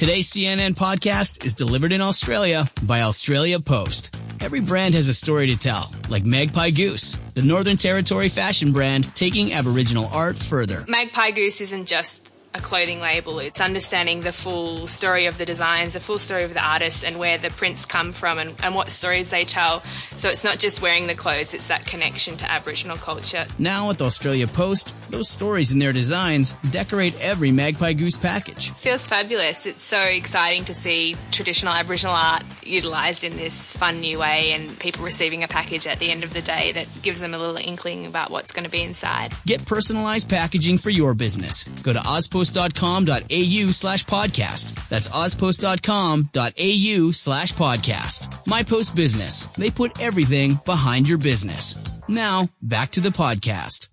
Today's CNN podcast is delivered in Australia by Australia Post. Every brand has a story to tell, like Magpie Goose, the Northern Territory fashion brand taking Aboriginal art further. Magpie Goose isn't just a clothing label. It's understanding the full story of the designs, the full story of the artists, and where the prints come from and, and what stories they tell. So it's not just wearing the clothes, it's that connection to Aboriginal culture. Now with Australia Post, those stories and their designs decorate every Magpie Goose package. Feels fabulous. It's so exciting to see traditional Aboriginal art utilised in this fun new way and people receiving a package at the end of the day that gives them a little inkling about what's going to be inside. Get personalized packaging for your business. Go to auspost.com.au slash podcast. That's auspost.com.au slash podcast. MyPost Business. They put everything behind your business. Now, back to the podcast.